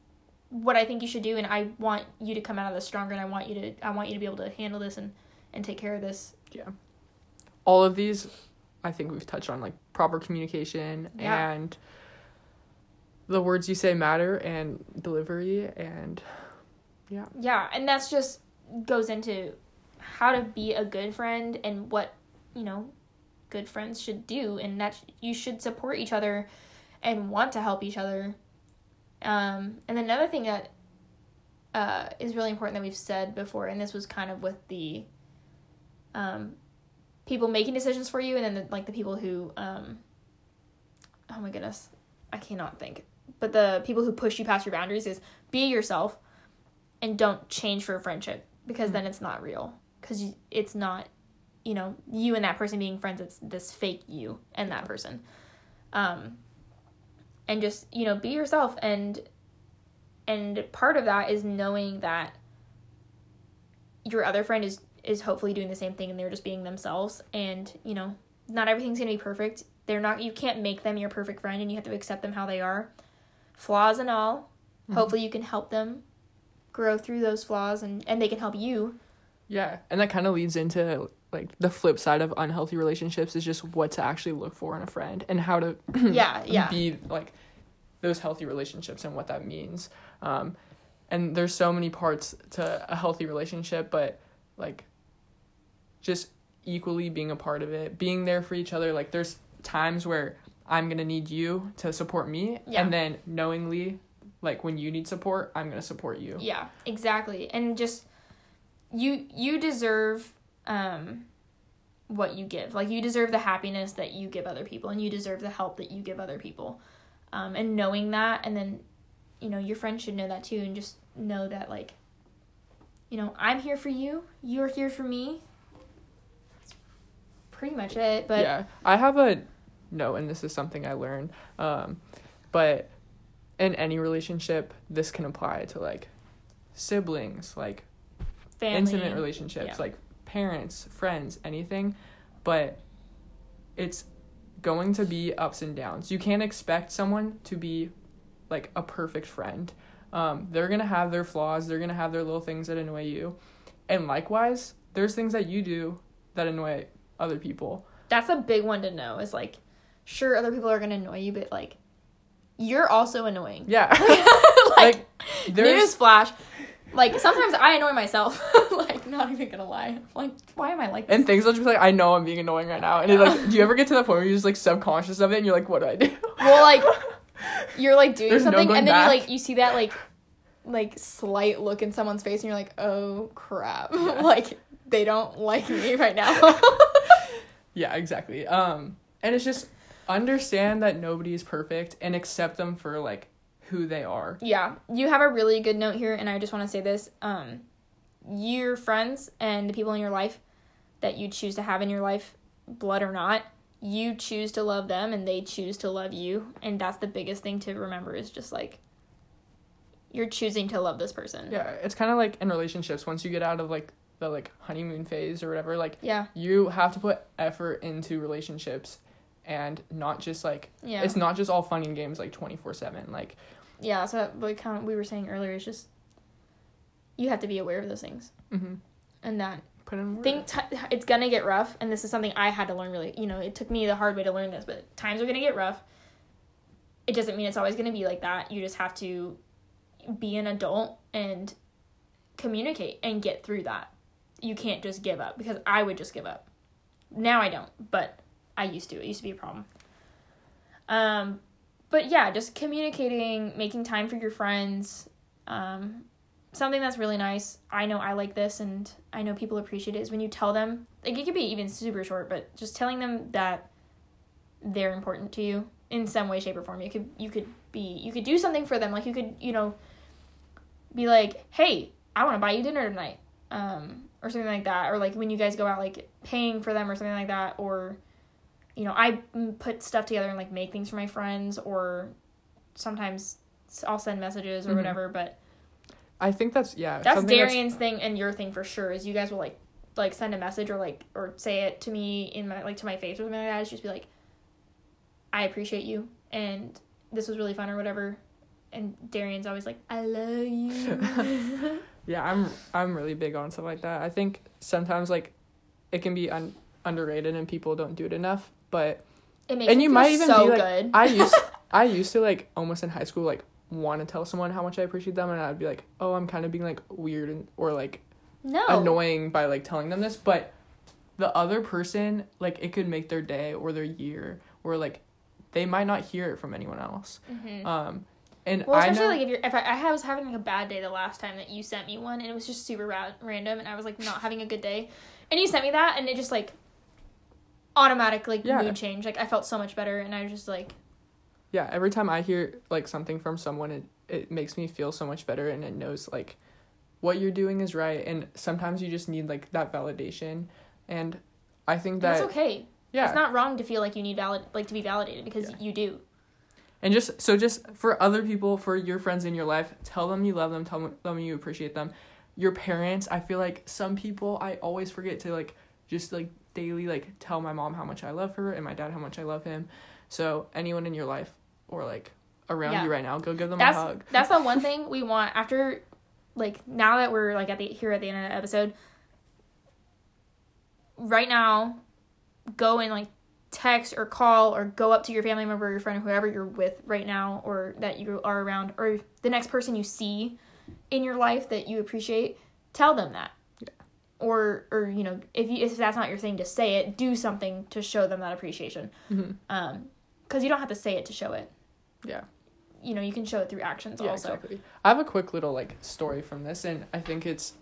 S2: what i think you should do and i want you to come out of this stronger and i want you to i want you to be able to handle this and and take care of this. Yeah.
S1: All of these, I think we've touched on like proper communication
S2: Yeah.
S1: and the words you say matter and delivery and yeah.
S2: yeah and that's just goes into how to be a good friend and what you know good friends should do and that you should support each other and want to help each other um, and another thing that uh, is really important that we've said before and this was kind of with the um, people making decisions for you and then the, like the people who um, oh my goodness i cannot think. But the people who push you past your boundaries is be yourself and don't change for a friendship because
S1: Mm.
S2: then it's not real. Because it's not you know you and that person being friends it's this fake you and that person. Um and just you know be yourself and and part of that is knowing that your other friend is is hopefully doing the same thing and they're just being themselves. And you know not everything's going to be perfect. They're not you can't make them your perfect friend and you have to accept them how they are. Flaws and all.
S1: Mhm.
S2: hopefully you can help them grow through those flaws and and they can help you.
S1: Yeah, and that kind of leads into like the flip side of unhealthy relationships is just what to actually look for in a friend and how to [coughs]
S2: yeah [clears throat] yeah.
S1: be like those healthy relationships and what that means. Um, and there's so many parts to a healthy relationship, but like just equally being a part of it, being there for each other. Like there's times where I'm gonna need you to support me,
S2: Yeah.
S1: and then knowingly, like when you need support, I'm gonna support you.
S2: Yeah, exactly. And just you you deserve um what you give. Like you deserve the happiness that you give other people and you deserve the help that you give other people. Um and knowing that and then you know, your friends should know that too and just know that like you know, I'm here for you, you're here for me. Pretty much it, but
S1: yeah, I have a no, and this is something I learned. Um, but in any relationship, this can apply to like siblings, like
S2: Family.
S1: intimate relationships,
S2: yeah.
S1: like parents, friends, anything. But it's going to be ups and downs. You can't expect someone to be like a perfect friend. Um, they're gonna have their flaws. They're gonna have their little things that annoy you, and likewise, there's things that you do that annoy other people.
S2: That's a big one to know. Is like, sure, other people are gonna annoy you, but like, you're also annoying.
S1: Yeah, [laughs]
S2: like, [laughs]
S1: like there's
S2: news flash. Like sometimes I annoy myself. [laughs] like not even gonna lie. Like why am I like this?
S1: and things will just be like, I know I'm being annoying right now, and like, do you ever get to that point where you're just like subconscious of it, and you're like, what do I do?
S2: well, like you're like doing
S1: There's
S2: something,
S1: going
S2: and then
S1: back.
S2: you like you see that like like slight look in someone's face, and you're like, oh crap, like they don't like me right now.
S1: Yeah, exactly. Um, and it's just understand that nobody is perfect and accept them for like who they are.
S2: yeah, you have a really good note here, and I just want to say this: um, your friends and the people in your life that you choose to have in your life, blood or not. You choose to love them and they choose to love you. And that's the biggest thing to remember is just like you're choosing to love this person.
S1: Yeah, it's kind of like in relationships. Once you get out of like the like honeymoon phase or whatever, like
S2: Yeah.
S1: you have to put effort into relationships and not just like
S2: Yeah.
S1: it's not just all fun and games like 24/7 like
S2: yeah, so like kind of we were saying earlier. It's just you have to be aware of those things,
S1: mhm,
S2: and that
S1: put in
S2: think t- it's gonna get rough. And this is something I had to learn. Really, you know, it took me the hard way to learn this, but times are gonna get rough. It doesn't mean it's always gonna be like that. You just have to be an adult and communicate and get through that. You can't just give up because I would just give up. Now I don't, but I used to. It used to be a problem. Um, but yeah, just communicating, making time for your friends. Um, something that's really nice. I know I like this, and I know people appreciate it. Is when you tell them, like it could be even super short, but just telling them that they're important to you in some way, shape, or form. You could you could be you could do something for them. Like you could you know be like, hey, I want to buy you dinner tonight, um, or something like that. Or like when you guys go out, like paying for them or something like that. Or you know, I put stuff together and like make things for my friends, or sometimes I'll send messages or
S1: Mhm.
S2: whatever. But
S1: I think that's yeah.
S2: that's Darian's thing and your thing for sure. Is you guys will like like send a message or like or say it to me in my like to my face or something like that. It's just be like, I appreciate you and this was really fun or whatever. And Darian's always like, I love you. [laughs] [laughs]
S1: Yeah, I'm I'm really big on stuff like that. I think sometimes like it can be un- underrated and people don't do it enough, but
S2: it makes
S1: and you might even
S2: so
S1: be like
S2: good.
S1: I used [laughs] I used to like almost in high school like want to tell someone how much I appreciate them and I'd be like, "Oh, I'm kind of being like weird and or like
S2: no.
S1: annoying by like telling them this, but the other person like it could make their day or their year or like they might not hear it from anyone else.
S2: Mhm.
S1: Um and
S2: Well, especially
S1: know
S2: like if you're if I, I was having like a bad day the last time that you sent me one and it was just super ra- random and I was like not having a good day, and you sent me that and it just like automatic like
S1: Yeah.
S2: mood change. Like I felt so much better and I was just like
S1: yeah, every time I hear like something from someone it it makes me feel so much better and it knows like what you're doing is right and sometimes you just need like that validation and I think that
S2: that's okay.
S1: yeah
S2: It's not wrong to feel like you need valid like to be validated because
S1: Yeah.
S2: you do.
S1: And just so just for other people, for your friends in your life, tell them you love them, tell them, them you appreciate them. Your parents, I feel like some people I always forget to like just like daily like tell my mom how much I love her and my dad how much I love him. So anyone in your life or like around
S2: Yeah.
S1: you right now, go give them
S2: That's
S1: a hug.
S2: that's the one thing we want after like now that we're like at the here at the end of the episode. Right now, go and like text or call or go up to your family member, or your friend, or whoever you're with right now, or that you are around, or the next person you see in your life that you appreciate. Tell them that.
S1: Yeah.
S2: Or, or you know, if you if that's not your thing to say it, do something to show them that appreciation.
S1: Mhm.
S2: Um, because you don't have to say it to show it.
S1: Yeah.
S2: You know, you can show it through actions
S1: Yeah,
S2: also.
S1: exactly. I have a quick little like story from this, and I think it's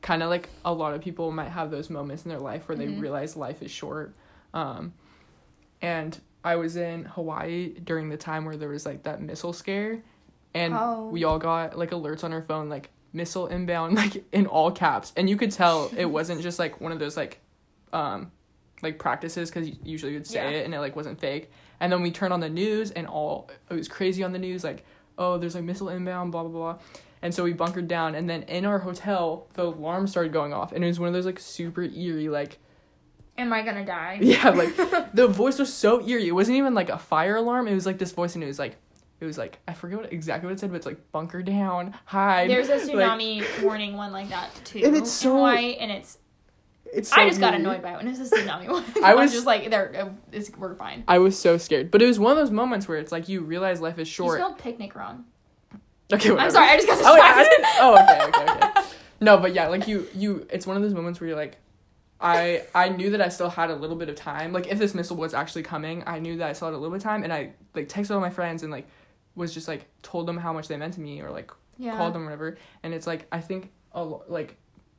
S1: kind of like a lot of people might have those moments in their life where
S2: Mhm.
S1: they realize life is short. Um, and I was in Hawaii during the time where there was like that missile scare, and
S2: Oh.
S1: we all got like alerts on our phone like missile inbound [laughs] like in all caps, and you could tell it wasn't just like one of those like um like practices because usually you'd say
S2: Yeah.
S1: it and it like wasn't fake. And then we turned on the news and all it was crazy on the news like oh there's like missile inbound blah blah blah. And so we bunkered down and then in our hotel the alarm started going off and it was one of those like super eerie like
S2: Am I gonna die? [laughs]
S1: yeah like [laughs] the voice was so eerie. It wasn't even like a fire alarm. It was like this voice and it was like it was like I forget what exactly what it said but it's like bunker down hide.
S2: There's a [laughs]
S1: like,
S2: tsunami warning one like that too.
S1: And it's
S2: in
S1: so-
S2: Hawaii, and it's.
S1: it's
S2: I
S1: so
S2: just got annoyed by it when it was a tsunami one.
S1: I
S2: I
S1: was-
S2: just like, "There, uh, it's we're fine."
S1: I was so scared. But it was one of those moments where it's like you realize life is
S2: You
S1: short.
S2: spelled picnic wrong.
S1: okay, whatever.
S2: I'm sorry, I just got
S1: Oh, wait, I
S2: distracted.
S1: oh, okay, okay, okay. No, but yeah, like you, you. It's one of those moments where you're like, I, I knew that I still had a little bit of time. Like if this missile was actually coming, I knew that I still had a little bit of time, and I like texted all my friends and like was just like told them how much they meant to me or like
S2: yeah.
S1: called them or whatever. And it's like I think a lo- like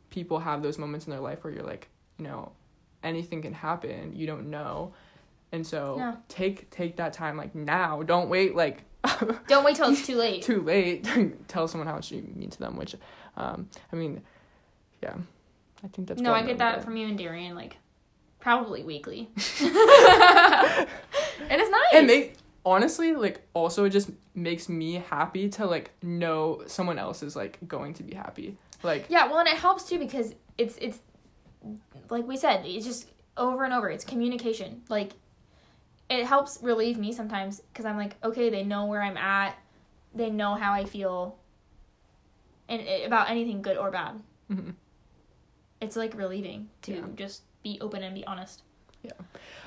S1: people have those moments in their life where you're like, you know, anything can happen. You don't know. And so
S2: Yeah.
S1: take take that time like now. Don't wait like [laughs]
S2: Don't wait till it's too late. [laughs]
S1: too late [laughs] tell someone how much you mean to them. Which, um, I mean, yeah, I think that's
S2: no, I get that from you and Darian, like probably weekly. [laughs] and it's nice.
S1: And make honestly like also it just makes me happy to like know someone else is like going to be happy. Like
S2: yeah, well, and it helps too because it's it's like we said, it's just over and over. It's communication. Like it helps relieve me sometimes because I'm like, okay, they know where I'm at, they know how I feel, and it, about anything good or bad.
S1: mhm.
S2: It's like relieving to
S1: Yeah.
S2: just be open and be honest. Yeah.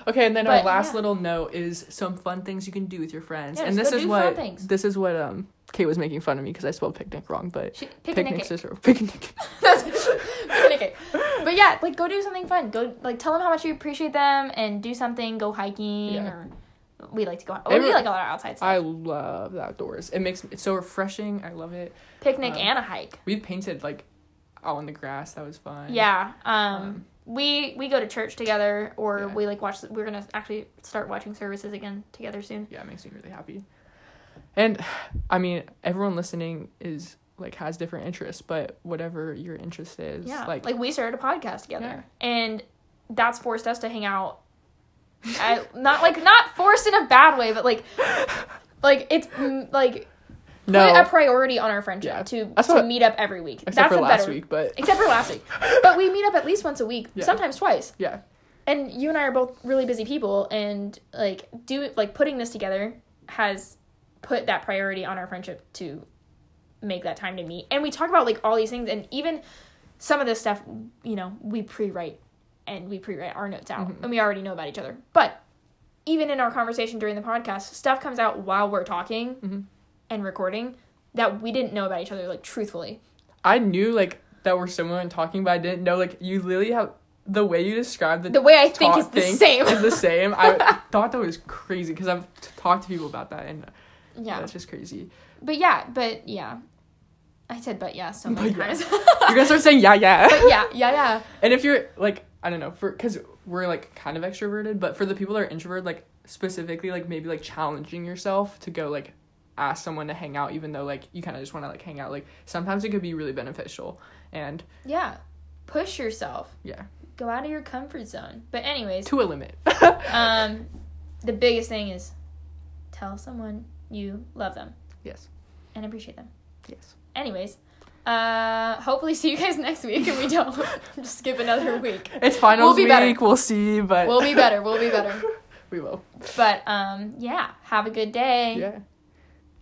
S1: Okay, and then our last
S2: yeah.
S1: little note is some fun things you can do with your friends.
S2: Yeah,
S1: and this is what
S2: things.
S1: this is what um Kate was making fun of me because I spelled picnic wrong, but
S2: Sh- Picnic.
S1: is picnic.
S2: Picnic. [laughs] [laughs] But yeah, like go do something fun. Go like tell them how much you appreciate them and do something. Go hiking
S1: Yeah.
S2: or we like to go. Oh, we like a lot of outside stuff.
S1: I love the outdoors. It makes it's so refreshing. I love it.
S2: Picnic
S1: um,
S2: and a hike.
S1: We painted like out on the grass. That was fun.
S2: Yeah. Um,
S1: Um,
S2: we we go to church together or
S1: Yeah.
S2: we like watch. We're gonna actually start watching services again together soon.
S1: yeah, it makes me really happy. And I mean, everyone listening is like has different interests, but whatever your interest is,
S2: Yeah.
S1: like,
S2: Like, we started a podcast together, and that's forced us to hang out. I, not like not forced in a bad way, but like [laughs] like it's like
S1: no,
S2: put a priority on our friendship
S1: Yeah.
S2: to
S1: That's
S2: to
S1: what-
S2: meet up every week.
S1: except
S2: That's
S1: for last
S2: better,
S1: week, but [laughs]
S2: Except for last week, [laughs] but we meet up at least once a week,
S1: Yeah.
S2: sometimes twice.
S1: yeah,
S2: And you and I are both really busy people, and like do like putting this together has put that priority on our friendship to make that time to meet. And we talk about like all these things, and even some of this stuff, you know, we pre-write and we pre-write our notes out,
S1: Mhm.
S2: and we already know about each other. But even in our conversation during the podcast, stuff comes out while we're talking
S1: Mhm.
S2: And recording that we didn't know about each other, like truthfully.
S1: I knew like that we're similar in talking, but I didn't know like you literally have the way you describe the
S2: The way I think is the same.
S1: is the same. I [laughs] thought that was crazy because I've t- talked to people about that, and uh,
S2: yeah.
S1: that's just crazy.
S2: But yeah, but yeah. I said but yeah so many
S1: But yeah. You're gonna start saying yeah, yeah. [laughs]
S2: but yeah, yeah, yeah.
S1: And if you're like, I don't know, for because we're like kind of extroverted, but for the people that are introverted, like specifically, like maybe like challenging yourself to go like ask someone to hang out, even though like you kind of just want to like hang out. Like sometimes it could be really beneficial, and
S2: Yeah. Push yourself.
S1: yeah,
S2: Go out of your comfort zone. But anyways,
S1: to a limit. [laughs]
S2: um the biggest thing is tell someone you love them
S1: yes,
S2: and appreciate them.
S1: yes.
S2: Anyways, uh hopefully see you guys [laughs] next week and we don't [laughs] just skip another week.
S1: It's finals
S2: We'll be
S1: week.
S2: better.
S1: We'll see, but
S2: We'll be better. We'll be better.
S1: we will.
S2: But um yeah, have a good day.
S1: Yeah.